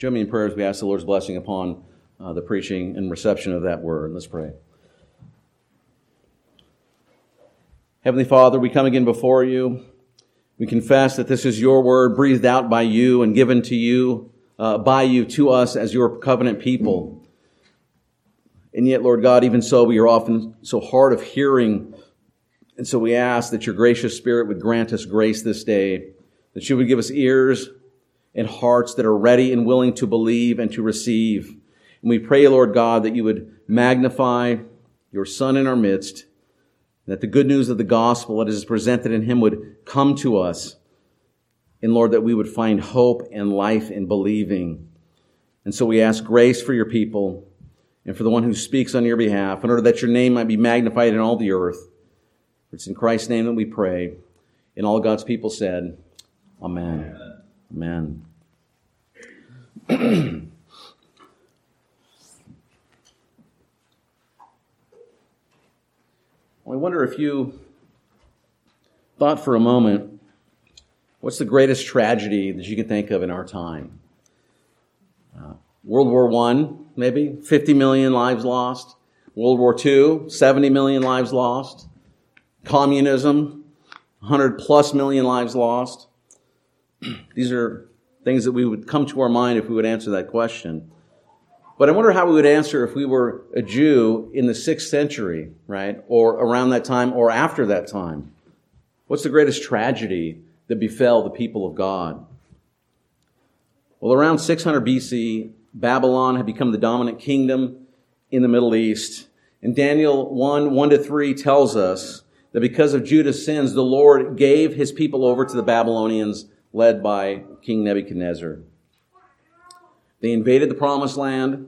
Join me in prayer as we ask the Lord's blessing upon uh, the preaching and reception of that word. Let's pray. Heavenly Father, we come again before you. We confess that this is your word breathed out by you and given to you, uh, by you to us as your covenant people. And yet, Lord God, even so, we are often so hard of hearing. And so we ask that your gracious Spirit would grant us grace this day, that you would give us ears and hearts that are ready and willing to believe and to receive. And we pray, Lord God, that you would magnify your Son in our midst that the good news of the gospel that is presented in him would come to us. And Lord, that we would find hope and life in believing. And so we ask grace for your people and for the one who speaks on your behalf, in order that your name might be magnified in all the earth. It's in Christ's name that we pray. And all God's people said, Amen. Amen. Amen. I wonder if you thought for a moment, what's the greatest tragedy that you can think of in our time? Uh, World War I, maybe 50 million lives lost. World War II, 70 million lives lost. Communism, 100 plus million lives lost. These are things that we would come to our mind if we would answer that question. But I wonder how we would answer if we were a Jew in the sixth century, right? Or around that time or after that time. What's the greatest tragedy that befell the people of God? Well, around 600 BC, Babylon had become the dominant kingdom in the Middle East. And Daniel 1, 1 to 3 tells us that because of Judah's sins, the Lord gave his people over to the Babylonians led by King Nebuchadnezzar. They invaded the promised land.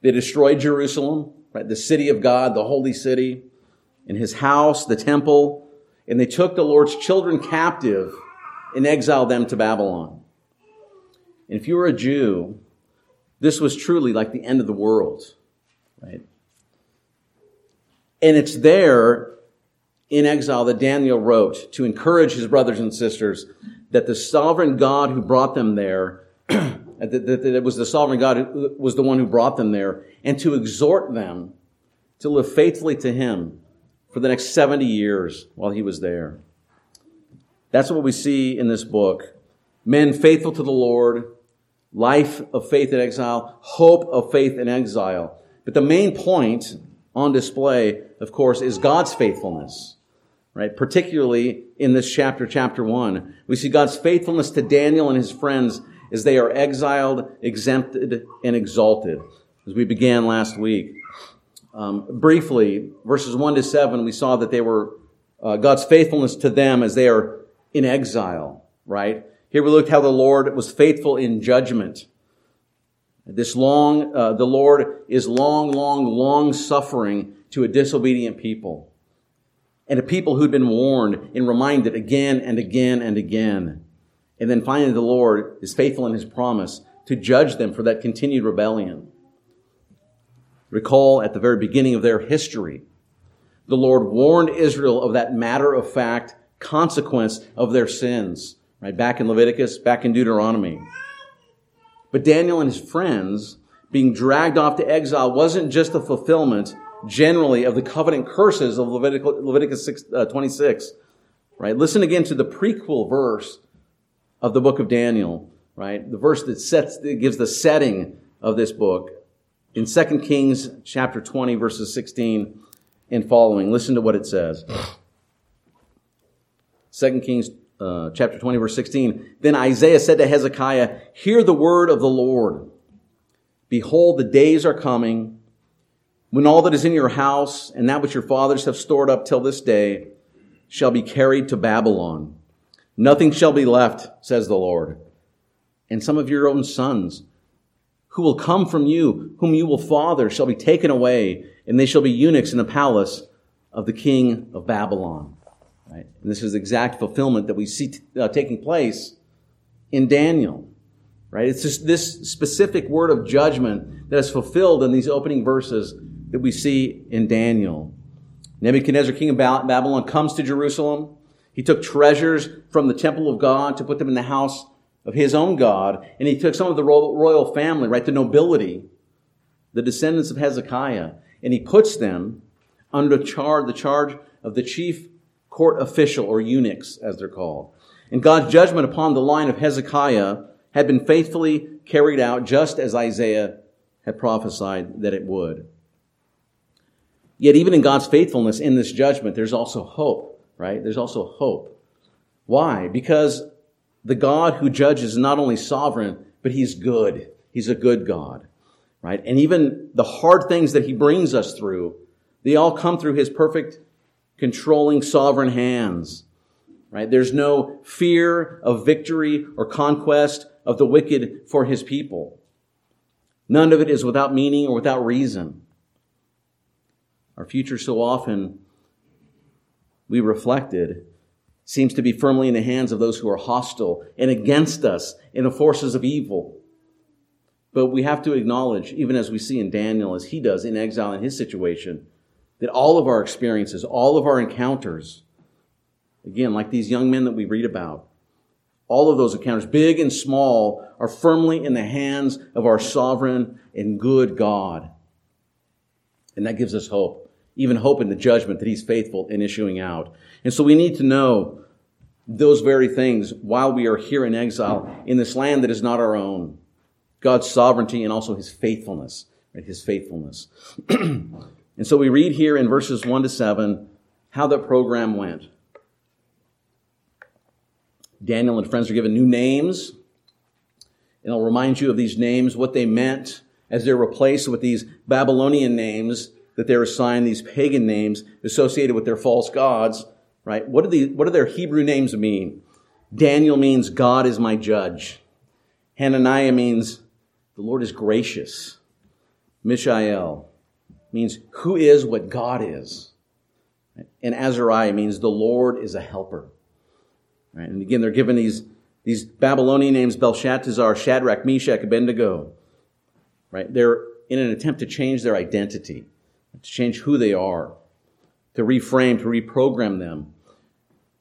They destroyed Jerusalem, right? The city of God, the holy city, and his house, the temple. And they took the Lord's children captive and exiled them to Babylon. And if you were a Jew, this was truly like the end of the world, right? And it's there in exile that Daniel wrote to encourage his brothers and sisters that the sovereign God who brought them there that, it was the sovereign God who was the one who brought them there, and to exhort them to live faithfully to Him for the next 70 years while He was there. That's what we see in this book. Men faithful to the Lord, life of faith in exile, hope of faith in exile. But the main point on display, of course, is God's faithfulness, right? Particularly in this chapter, chapter one. We see God's faithfulness to Daniel and his friends as they are exiled, exempted, and exalted, as we began last week. Um, briefly, verses 1 to 7, we saw that they were uh, God's faithfulness to them as they are in exile, right? Here we looked how the Lord was faithful in judgment. This long, uh, the Lord is long, long, long suffering to a disobedient people and a people who'd been warned and reminded again and again and again. And then finally, the Lord is faithful in his promise to judge them for that continued rebellion. Recall at the very beginning of their history, the Lord warned Israel of that matter of fact consequence of their sins, right? Back in Leviticus, back in Deuteronomy. But Daniel and his friends being dragged off to exile wasn't just a fulfillment generally of the covenant curses of Leviticus, Leviticus 6, uh, 26, right? Listen again to the prequel verse of the book of Daniel, right? The verse that sets, that gives the setting of this book in 2 Kings chapter 20 verses 16 and following. Listen to what it says. 2 Kings uh, chapter 20 verse 16. Then Isaiah said to Hezekiah, hear the word of the Lord. Behold, the days are coming when all that is in your house and that which your fathers have stored up till this day shall be carried to Babylon Nothing shall be left, says the Lord. And some of your own sons, who will come from you, whom you will father, shall be taken away, and they shall be eunuchs in the palace of the king of Babylon. Right? And this is the exact fulfillment that we see t- uh, taking place in Daniel. Right? It's just this specific word of judgment that is fulfilled in these opening verses that we see in Daniel. Nebuchadnezzar, king of Babylon, comes to Jerusalem. He took treasures from the temple of God to put them in the house of his own God, and he took some of the royal family, right, the nobility, the descendants of Hezekiah, and he puts them under charge, the charge of the chief court official or eunuchs, as they're called. And God's judgment upon the line of Hezekiah had been faithfully carried out just as Isaiah had prophesied that it would. Yet even in God's faithfulness in this judgment, there's also hope, right? There's also hope. Why? Because the God who judges is not only sovereign, but he's good. He's a good God, right? And even the hard things that he brings us through, they all come through his perfect, controlling, sovereign hands, right? There's no fear of victory or conquest of the wicked for his people. None of it is without meaning or without reason. Our future so often we reflected seems to be firmly in the hands of those who are hostile and against us in the forces of evil. But we have to acknowledge, even as we see in Daniel, as he does in exile in his situation, that all of our experiences, all of our encounters, again, like these young men that we read about, all of those encounters, big and small, are firmly in the hands of our sovereign and good God. And that gives us hope, even hope in the judgment that He's faithful in issuing out. And so we need to know those very things while we are here in exile in this land that is not our own. God's sovereignty and also His faithfulness, right? His faithfulness. and so we read here in verses 1 to 7 how that program went. Daniel and friends are given new names. And I'll remind you of these names, what they meant as they're replaced with these Babylonian names that they're assigned, these pagan names associated with their false gods, right? What do, the, what do their Hebrew names mean? Daniel means God is my judge. Hananiah means the Lord is gracious. Mishael means who is what God is. And Azariah means the Lord is a helper. Right? And again, they're given these, these Babylonian names, Belshazzar, Shadrach, Meshach, Abednego. Right? They're in an attempt to change their identity, to change who they are, to reframe, to reprogram them.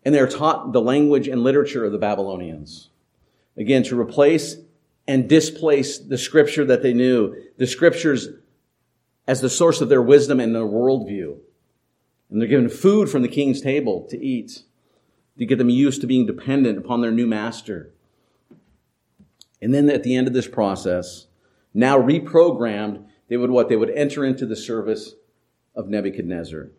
And they're taught the language and literature of the Babylonians. Again, to replace and displace the scripture that they knew, the scriptures as the source of their wisdom and their worldview. And they're given food from the king's table to eat to get them used to being dependent upon their new master. And then at the end of this process, now reprogrammed, they would what? They would enter into the service of Nebuchadnezzar.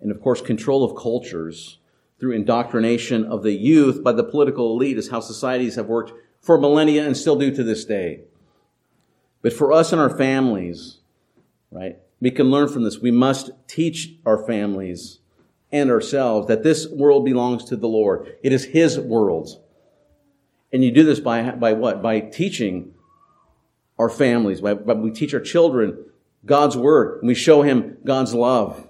And of course, control of cultures through indoctrination of the youth by the political elite is how societies have worked for millennia and still do to this day. But for us and our families, right, we can learn from this. We must teach our families and ourselves that this world belongs to the Lord. It is His world. And you do this by, by what? By teaching our families, by, by we teach our children God's word, and we show him God's love.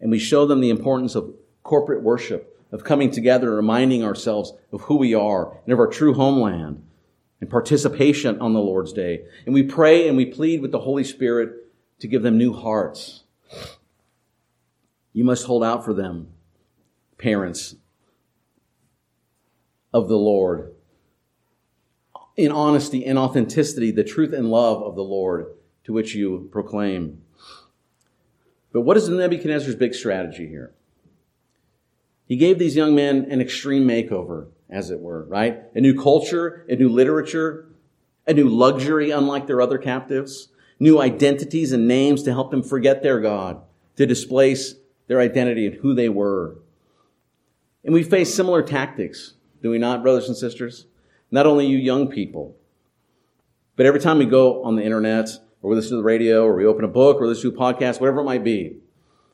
And we show them the importance of corporate worship, of coming together and reminding ourselves of who we are and of our true homeland and participation on the Lord's day. And we pray and we plead with the Holy Spirit to give them new hearts you must hold out for them, parents of the Lord, in honesty and authenticity, the truth and love of the Lord to which you proclaim. But what is Nebuchadnezzar's big strategy here? He gave these young men an extreme makeover, as it were, right? A new culture, a new literature, a new luxury, unlike their other captives, new identities and names to help them forget their God, to displace their identity and who they were. And we face similar tactics, do we not, brothers and sisters? Not only you young people, but every time we go on the internet or we listen to the radio or we open a book or listen to a podcast, whatever it might be,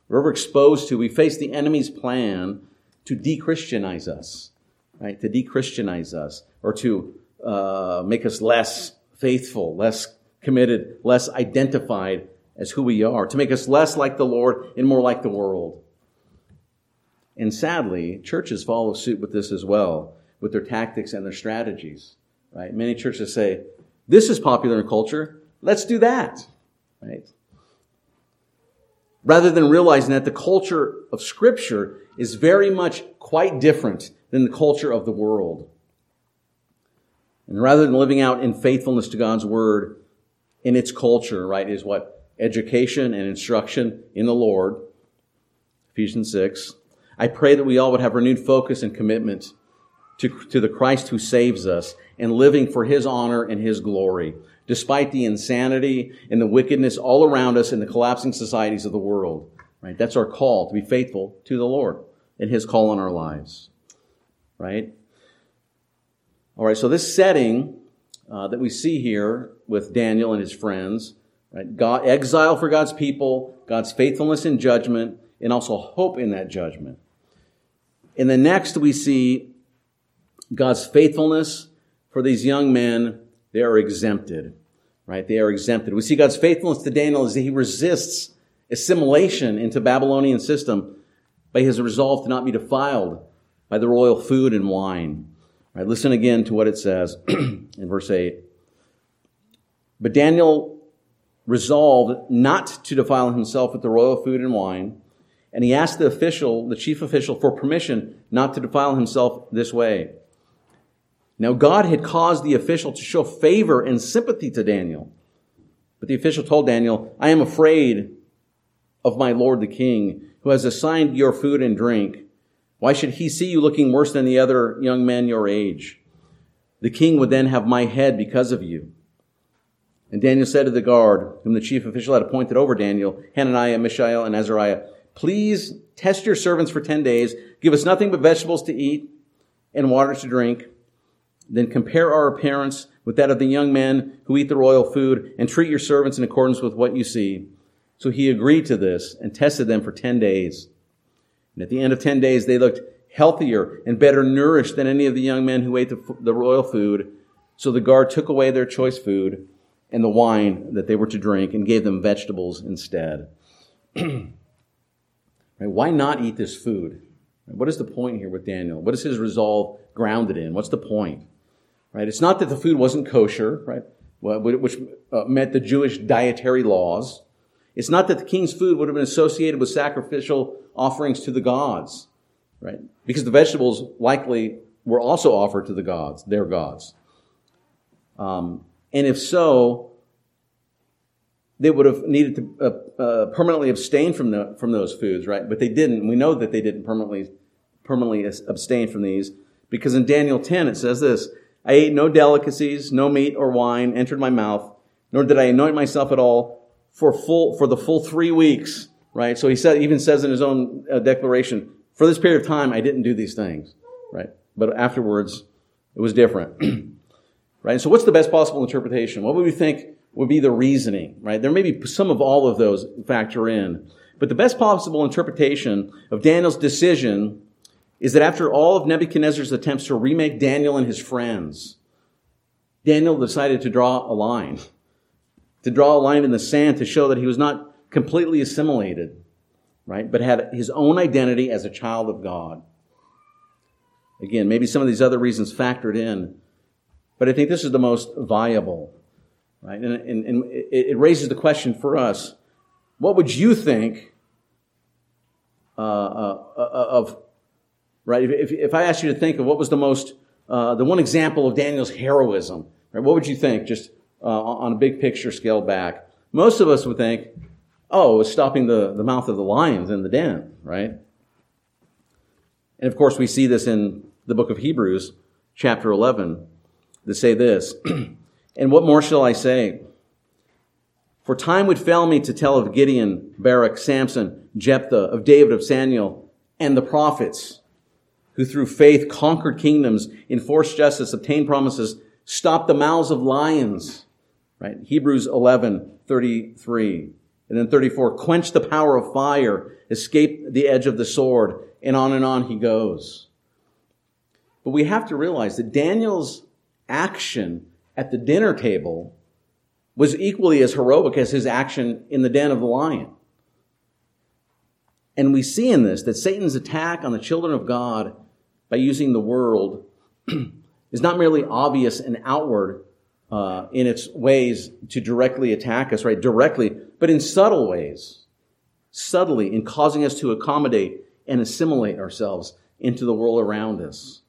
whatever we're exposed to, we face the enemy's plan to de-Christianize us, right? To de-Christianize us or to uh, make us less faithful, less committed, less identified as who we are, to make us less like the Lord and more like the world. And sadly, churches follow suit with this as well, with their tactics and their strategies. Right? Many churches say, "This is popular in culture. Let's do that." Right? rather than realizing that the culture of Scripture is very much quite different than the culture of the world. And rather than living out in faithfulness to God's Word in its culture, right, is what? Education and instruction in the Lord. Ephesians 6. I pray that we all would have renewed focus and commitment to, to the Christ who saves us and living for His honor and His glory, despite the insanity and the wickedness all around us in the collapsing societies of the world. Right? That's our call to be faithful to the Lord and His call on our lives. Right? All right, so this setting uh, that we see here with Daniel and his friends, right? God, exile for God's people, God's faithfulness in judgment, and also hope in that judgment. In the next, we see God's faithfulness for these young men. They are exempted, right? They are exempted. We see God's faithfulness to Daniel as he resists assimilation into Babylonian system by his resolve to not be defiled by the royal food and wine. Listen again to what it says in verse 8. But Daniel resolved not to defile himself with the royal food and wine, and he asked the official, the chief official, for permission not to defile himself this way. Now, God had caused the official to show favor and sympathy to Daniel. But the official told Daniel, I am afraid of my lord the king, who has assigned your food and drink. Why should he see you looking worse than the other young men your age? The king would then have my head because of you. And Daniel said to the guard, whom the chief official had appointed over Daniel, Hananiah, Mishael, and Azariah, Please test your servants for 10 days. Give us nothing but vegetables to eat and water to drink. Then compare our appearance with that of the young men who eat the royal food and treat your servants in accordance with what you see. So he agreed to this and tested them for 10 days. And at the end of 10 days, they looked healthier and better nourished than any of the young men who ate the, the royal food. So the guard took away their choice food and the wine that they were to drink and gave them vegetables instead. right, why not eat this food? What is the point here with Daniel? What is his resolve grounded in? What's the point? Right? It's not that the food wasn't kosher, right? Which uh, met the Jewish dietary laws. It's not that the king's food would have been associated with sacrificial offerings to the gods, right? Because the vegetables likely were also offered to the gods, their gods. Um, and if so, they would have needed to uh, uh, permanently abstain from the, from those foods, right? But they didn't. We know that they didn't permanently permanently abstain from these because in Daniel 10 it says this: I ate no delicacies, no meat or wine entered my mouth, nor did I anoint myself at all for full for the full three weeks right? So he said, even says in his own uh, declaration, for this period of time, I didn't do these things, right? But afterwards, it was different, right? So what's the best possible interpretation? What would we think would be the reasoning, right? There may be some of all of those factor in, but the best possible interpretation of Daniel's decision is that after all of Nebuchadnezzar's attempts to remake Daniel and his friends, Daniel decided to draw a line, to draw a line in the sand to show that he was not completely assimilated, right? But had his own identity as a child of God. Again, maybe some of these other reasons factored in, but I think this is the most viable, right? And, and, and it, raises the question for us what would you think uh, uh, uh, of, right? If, if I asked you to think of what was the most, uh, the one example of Daniel's heroism, right? What would you think just uh, on a big picture scale back? Most of us would think Oh, it was stopping the, the mouth of the lions in the den, right? And of course, we see this in the book of Hebrews, chapter 11, to say this And what more shall I say? For time would fail me to tell of Gideon, Barak, Samson, Jephthah, of David, of Samuel, and the prophets, who through faith conquered kingdoms, enforced justice, obtained promises, stopped the mouths of lions. Right? Hebrews 11, 33. And then 34, quench the power of fire, escape the edge of the sword, and on and on he goes. But we have to realize that Daniel's action at the dinner table was equally as heroic as his action in the den of the lion. And we see in this that Satan's attack on the children of God by using the world is not merely obvious and outward, uh, in its ways to directly attack us, right? Directly, but in subtle ways. subtly in causing us to accommodate and assimilate ourselves into the world around us?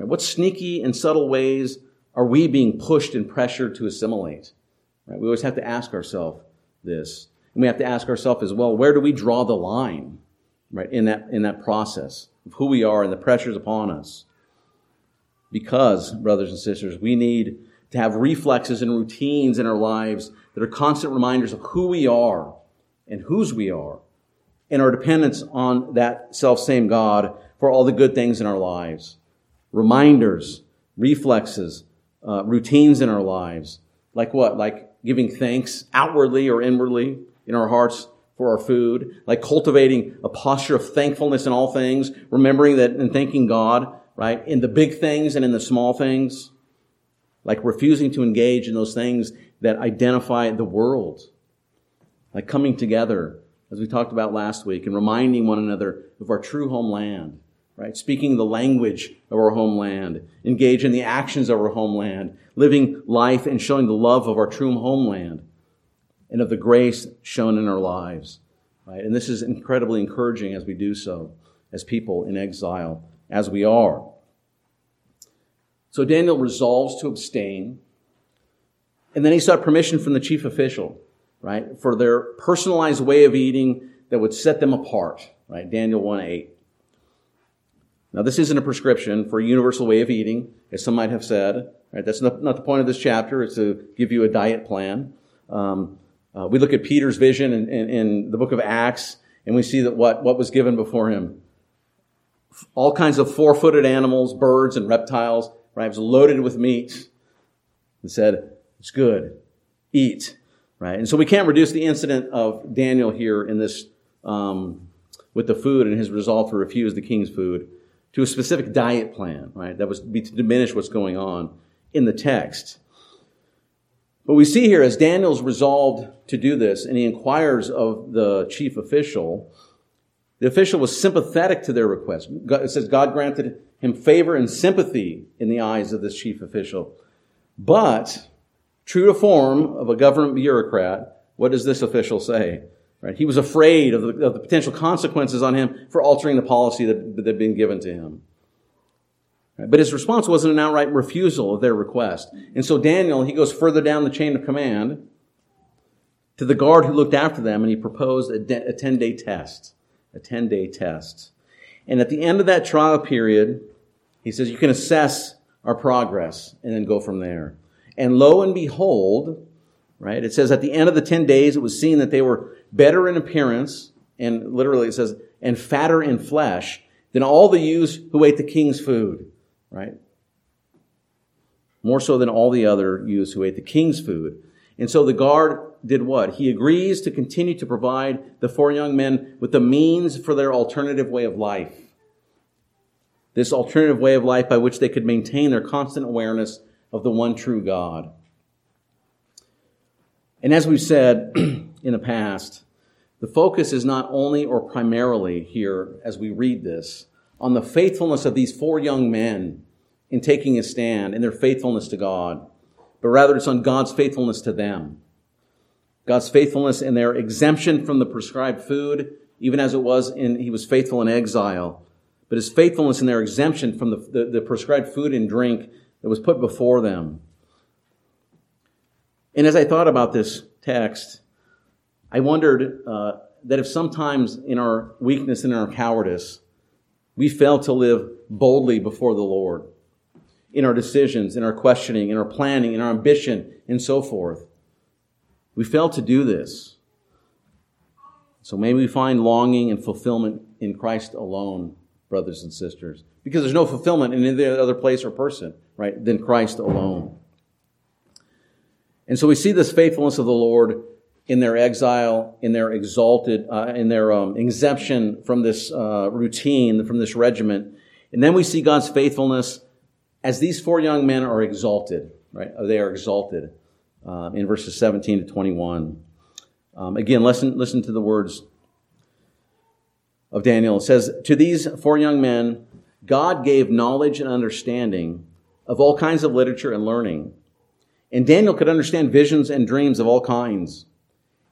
Right? What sneaky and subtle ways are we being pushed and pressured to assimilate? Right? We always have to ask ourselves this. And we have to ask ourselves as well, where do we draw the line, right, in that, in that process of who we are and the pressures upon us? Because, brothers and sisters, we need to have reflexes and routines in our lives that are constant reminders of who we are and whose we are and our dependence on that self same God for all the good things in our lives. Reminders, reflexes, uh, routines in our lives. Like what? Like giving thanks outwardly or inwardly in our hearts for our food, like cultivating a posture of thankfulness in all things, remembering that and thanking God, right, in the big things and in the small things, like refusing to engage in those things that identify the world, like coming together, as we talked about last week, and reminding one another of our true homeland, right? Speaking the language of our homeland, engage in the actions of our homeland, living life and showing the love of our true homeland and of the grace shown in our lives, right? And this is incredibly encouraging as we do so, as people in exile, as we are. So Daniel resolves to abstain, and then he sought permission from the chief official, right, for their personalized way of eating that would set them apart, right? Daniel 1 8. Now, this isn't a prescription for a universal way of eating, as some might have said. Right? That's not, not the point of this chapter. It's to give you a diet plan. Um, uh, we look at Peter's vision in, in, in, the book of Acts, and we see that what, what was given before him. All kinds of four-footed animals, birds, and reptiles. Right? It was loaded with meat. And said, "It's good. Eat." Right? And so we can't reduce the incident of Daniel here in this um, with the food and his resolve to refuse the king's food to a specific diet plan, right? That was be to diminish what's going on in the text. But we see here as Daniel's resolved to do this and he inquires of the chief official, the official was sympathetic to their request. It says God granted him favor and sympathy in the eyes of this chief official. But, true to form of a government bureaucrat, what does this official say? Right? He was afraid of the, of the, potential consequences on him for altering the policy that, that had been given to him. Right? But his response wasn't an outright refusal of their request. And so Daniel, he goes further down the chain of command to the guard who looked after them, and he proposed a, de- a 10 day test. A 10 day test. And at the end of that trial period, he says, You can assess our progress and then go from there. And lo and behold, right, it says at the end of the 10 days, it was seen that they were better in appearance, and literally it says, and fatter in flesh than all the youths who ate the king's food, right? More so than all the other youths who ate the king's food. And so the guard did what? He agrees to continue to provide the four young men with the means for their alternative way of life. This alternative way of life by which they could maintain their constant awareness of the one true God. And as we've said in the past, the focus is not only or primarily here as we read this on the faithfulness of these four young men in taking a stand in their faithfulness to God, but rather it's on God's faithfulness to them. God's faithfulness in their exemption from the prescribed food, even as it was in, he was faithful in exile, but his faithfulness in their exemption from the, the, the prescribed food and drink that was put before them. And as I thought about this text, I wondered uh, that if sometimes in our weakness and in our cowardice, we fail to live boldly before the Lord in our decisions, in our questioning, in our planning, in our ambition, and so forth. We fail to do this. So may we find longing and fulfillment in Christ alone, brothers and sisters, because there's no fulfillment in any other place or person, right, than Christ alone. And so we see this faithfulness of the Lord in their exile, in their exalted, uh, in their um, exemption from this uh, routine, from this regiment. And then we see God's faithfulness as these four young men are exalted, right? They are exalted uh, in verses 17 to 21. Um, again, listen, listen to the words of Daniel. It says, To these four young men, God gave knowledge and understanding of all kinds of literature and learning. And Daniel could understand visions and dreams of all kinds.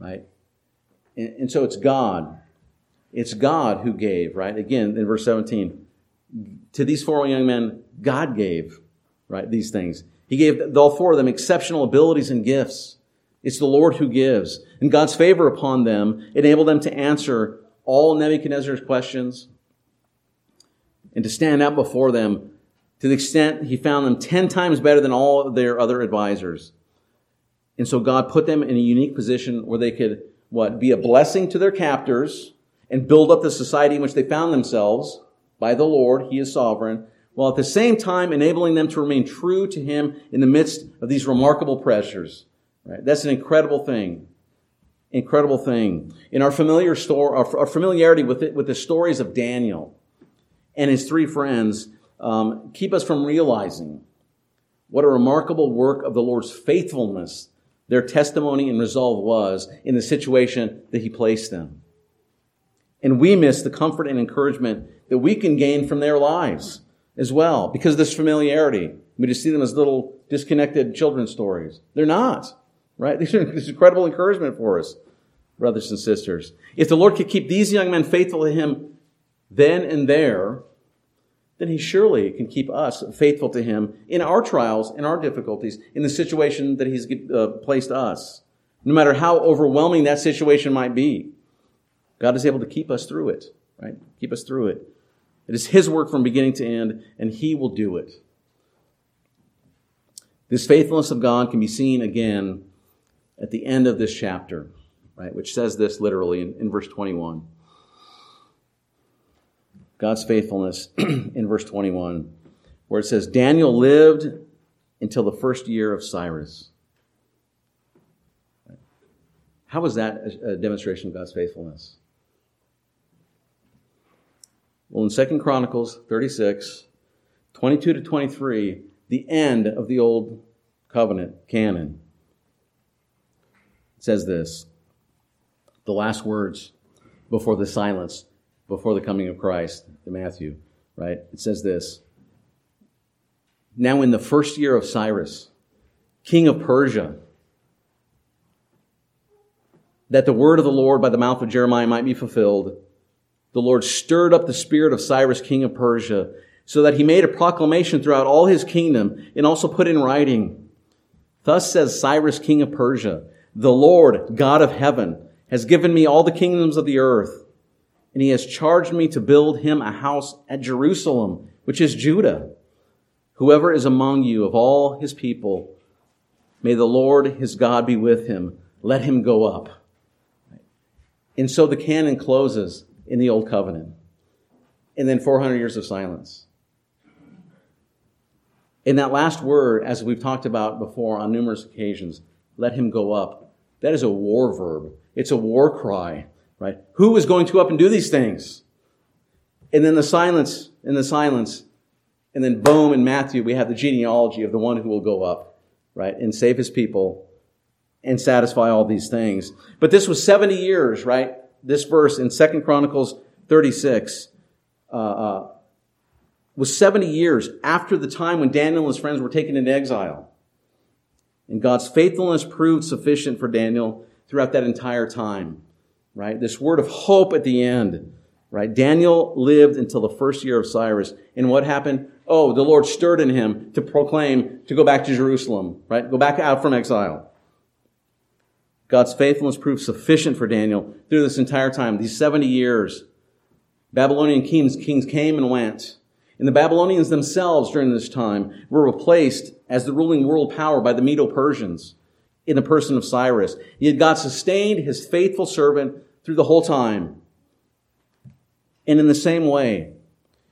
Right? And, and so it's God. It's God who gave, right? Again, in verse 17, to these four young men, God gave, right, these things. He gave all four of them exceptional abilities and gifts. It's the Lord who gives. And God's favor upon them enabled them to answer all Nebuchadnezzar's questions and to stand out before them to the extent he found them 10 times better than all their other advisors. And so God put them in a unique position where they could, what, be a blessing to their captors and build up the society in which they found themselves by the Lord. He is sovereign. While at the same time enabling them to remain true to Him in the midst of these remarkable pressures. Right? That's an incredible thing. Incredible thing. In our familiar story, our, familiarity with it, with the stories of Daniel and his three friends, um, keep us from realizing what a remarkable work of the Lord's faithfulness their testimony and resolve was in the situation that He placed them. And we miss the comfort and encouragement that we can gain from their lives as well because of this familiarity. We just see them as little disconnected children's stories. They're not, right? These are incredible encouragement for us, brothers and sisters. If the Lord could keep these young men faithful to Him then and there, then He surely can keep us faithful to Him in our trials, in our difficulties, in the situation that He's uh, placed us. No matter how overwhelming that situation might be, God is able to keep us through it, right? Keep us through it. It is His work from beginning to end, and He will do it. This faithfulness of God can be seen again at the end of this chapter, right? Which says this literally in, in verse 21. God's faithfulness in verse 21, where it says, Daniel lived until the first year of Cyrus. How was that a demonstration of God's faithfulness? Well, in 2 Chronicles 36, 22 to 23, the end of the Old Covenant canon, says this the last words before the silence before the coming of Christ, Matthew, right? It says this Now, in the first year of Cyrus, king of Persia, that the word of the Lord by the mouth of Jeremiah might be fulfilled, the Lord stirred up the spirit of Cyrus, king of Persia, so that he made a proclamation throughout all his kingdom and also put in writing. Thus says Cyrus, king of Persia, the Lord, God of heaven, has given me all the kingdoms of the earth and he has charged me to build him a house at Jerusalem, which is Judah. Whoever is among you of all his people, may the Lord his God be with him. Let him go up. And so the canon closes in the Old Covenant. And then 400 years of silence. In that last word, as we've talked about before on numerous occasions, let him go up. That is a war verb. It's a war cry right? Who is going to go up and do these things? And then the silence, and the silence, and then boom, in Matthew, we have the genealogy of the one who will go up, right? And save his people and satisfy all these things. But this was 70 years, right? This verse in Second Chronicles 36 uh, uh, was 70 years after the time when Daniel and his friends were taken into exile. And God's faithfulness proved sufficient for Daniel throughout that entire time right? This word of hope at the end, right? Daniel lived until the first year of Cyrus. And what happened? Oh, the Lord stirred in him to proclaim to go back to Jerusalem, right? Go back out from exile. God's faithfulness proved sufficient for Daniel through this entire time, these 70 years. Babylonian kings, kings came and went. And the Babylonians themselves during this time were replaced as the ruling world power by the Medo-Persians in the person of Cyrus. Yet God sustained his faithful servant through the whole time. And in the same way,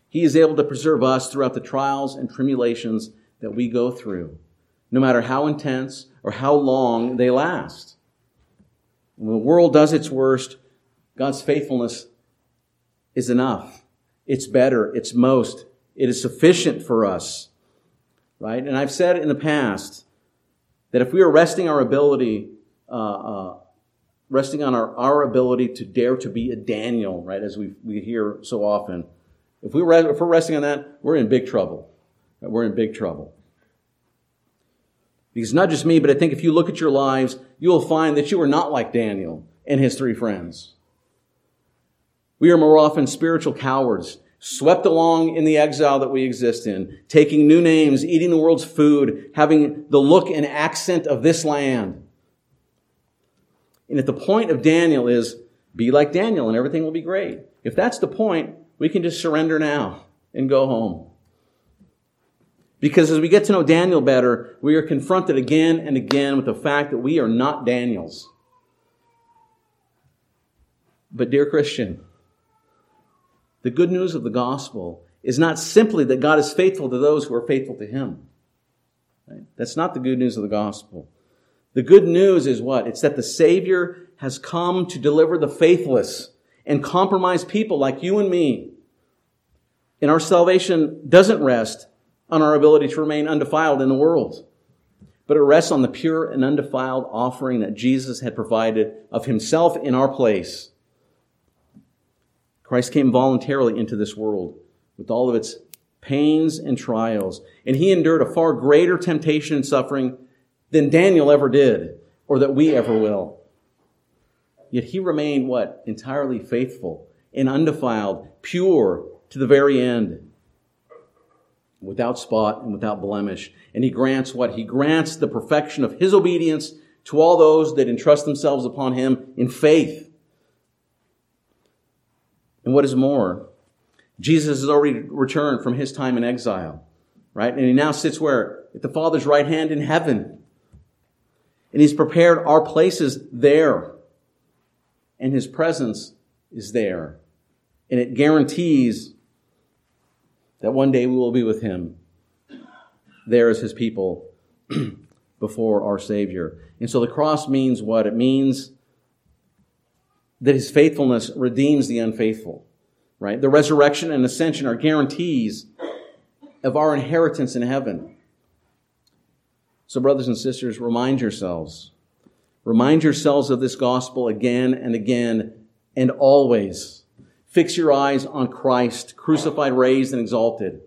he is able to preserve us throughout the trials and tribulations that we go through, no matter how intense or how long they last. When the world does its worst, God's faithfulness is enough. It's better. It's most. It is sufficient for us. Right? And I've said in the past that if we are resting our ability, uh, uh, resting on our, our ability to dare to be a Daniel, right, as we, we hear so often, if, we re- if we're resting on that, we're in big trouble. We're in big trouble. Because not just me, but I think if you look at your lives, you will find that you are not like Daniel and his three friends. We are more often spiritual cowards, swept along in the exile that we exist in, taking new names, eating the world's food, having the look and accent of this land. And if the point of Daniel is be like Daniel and everything will be great, if that's the point, we can just surrender now and go home. Because as we get to know Daniel better, we are confronted again and again with the fact that we are not Daniels. But, dear Christian, the good news of the gospel is not simply that God is faithful to those who are faithful to Him. Right? That's not the good news of the gospel. The good news is what? It's that the Savior has come to deliver the faithless and compromised people like you and me. And our salvation doesn't rest on our ability to remain undefiled in the world, but it rests on the pure and undefiled offering that Jesus had provided of himself in our place. Christ came voluntarily into this world with all of its pains and trials, and he endured a far greater temptation and suffering than Daniel ever did or that we ever will. Yet he remained what? Entirely faithful and undefiled, pure to the very end without spot and without blemish. And he grants what? He grants the perfection of his obedience to all those that entrust themselves upon him in faith. And what is more, Jesus has already returned from his time in exile, right? And he now sits where? At the Father's right hand in heaven. And he's prepared our places there. And his presence is there. And it guarantees that one day we will be with him there as his people before our Savior. And so the cross means what? It means that his faithfulness redeems the unfaithful, right? The resurrection and ascension are guarantees of our inheritance in heaven. So, brothers and sisters, remind yourselves. Remind yourselves of this gospel again and again and always. Fix your eyes on Christ, crucified, raised, and exalted.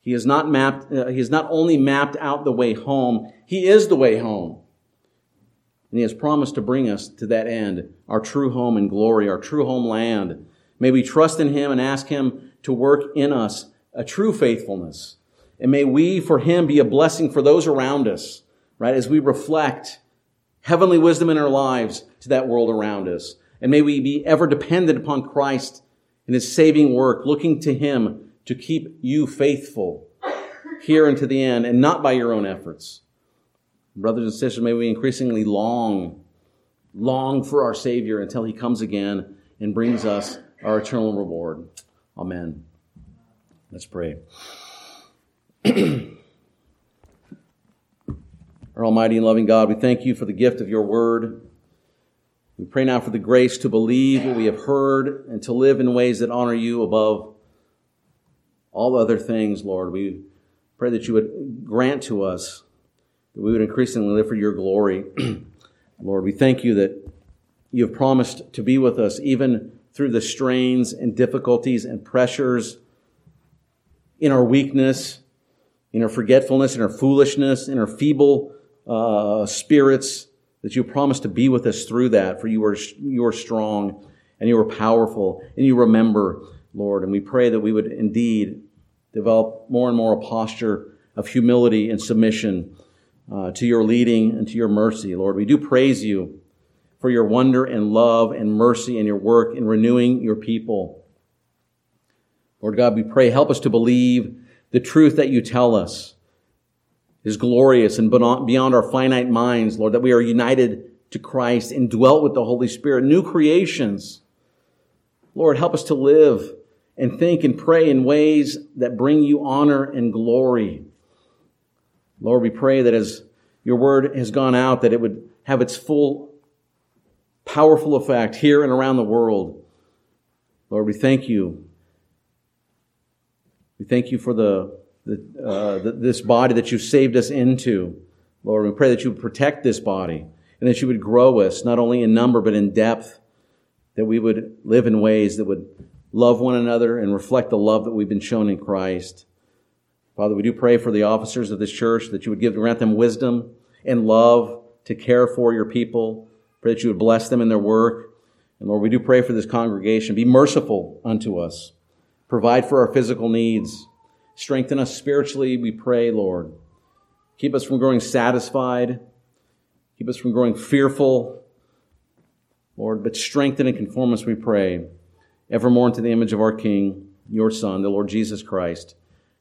He has not mapped, uh, he has not only mapped out the way home, he is the way home. And he has promised to bring us to that end, our true home and glory, our true homeland. May we trust in him and ask him to work in us a true faithfulness. And may we, for him, be a blessing for those around us, right? As we reflect heavenly wisdom in our lives to that world around us. And may we be ever dependent upon Christ and his saving work, looking to him to keep you faithful here and to the end, and not by your own efforts. Brothers and sisters, may we increasingly long, long for our Savior until he comes again and brings us our eternal reward. Amen. Let's pray. our Almighty and loving God, we thank you for the gift of your word. We pray now for the grace to believe what we have heard and to live in ways that honor you above all other things, Lord. We pray that you would grant to us we would increasingly live for your glory. Lord, we thank you that you have promised to be with us even through the strains and difficulties and pressures in our weakness, in our forgetfulness, in our foolishness, in our feeble uh, spirits that you promise to be with us through that, for you are, you are strong and you are powerful and you remember, Lord. And we pray that we would indeed develop more and more a posture of humility and submission uh, to your leading and to your mercy, Lord. We do praise you for your wonder and love and mercy and your work in renewing your people. Lord God, we pray, help us to believe the truth that you tell us is glorious and beyond our finite minds, Lord, that we are united to Christ and dwelt with the Holy Spirit, new creations. Lord, help us to live and think and pray in ways that bring you honor and glory. Lord, we pray that as your word has gone out, that it would have its full powerful effect here and around the world. Lord, we thank you. We thank you for the, the, uh, the, this body that you saved us into. Lord, we pray that you would protect this body and that you would grow us, not only in number, but in depth, that we would live in ways that would love one another and reflect the love that we've been shown in Christ. Father, we do pray for the officers of this church that you would give, grant them wisdom and love to care for your people. Pray that you would bless them in their work. And Lord, we do pray for this congregation. Be merciful unto us. Provide for our physical needs. Strengthen us spiritually, we pray, Lord. Keep us from growing satisfied. Keep us from growing fearful. Lord, but strengthen and conform us, we pray, evermore into the image of our King, your Son, the Lord Jesus Christ.